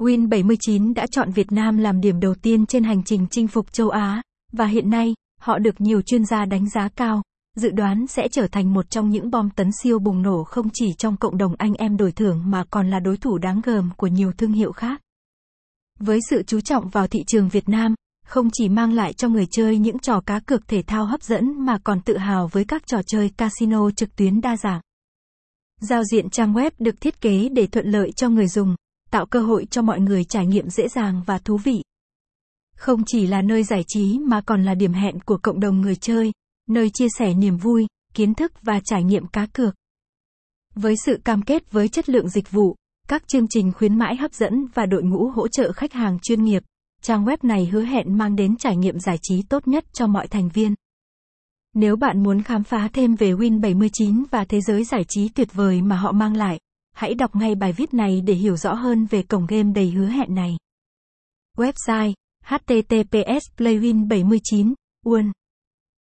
Win79 đã chọn Việt Nam làm điểm đầu tiên trên hành trình chinh phục châu Á, và hiện nay, họ được nhiều chuyên gia đánh giá cao, dự đoán sẽ trở thành một trong những bom tấn siêu bùng nổ không chỉ trong cộng đồng anh em đổi thưởng mà còn là đối thủ đáng gờm của nhiều thương hiệu khác. Với sự chú trọng vào thị trường Việt Nam, không chỉ mang lại cho người chơi những trò cá cược thể thao hấp dẫn mà còn tự hào với các trò chơi casino trực tuyến đa dạng. Giao diện trang web được thiết kế để thuận lợi cho người dùng, tạo cơ hội cho mọi người trải nghiệm dễ dàng và thú vị. Không chỉ là nơi giải trí mà còn là điểm hẹn của cộng đồng người chơi, nơi chia sẻ niềm vui, kiến thức và trải nghiệm cá cược. Với sự cam kết với chất lượng dịch vụ, các chương trình khuyến mãi hấp dẫn và đội ngũ hỗ trợ khách hàng chuyên nghiệp, trang web này hứa hẹn mang đến trải nghiệm giải trí tốt nhất cho mọi thành viên. Nếu bạn muốn khám phá thêm về Win79 và thế giới giải trí tuyệt vời mà họ mang lại, hãy đọc ngay bài viết này để hiểu rõ hơn về cổng game đầy hứa hẹn này. Website https playwin79 won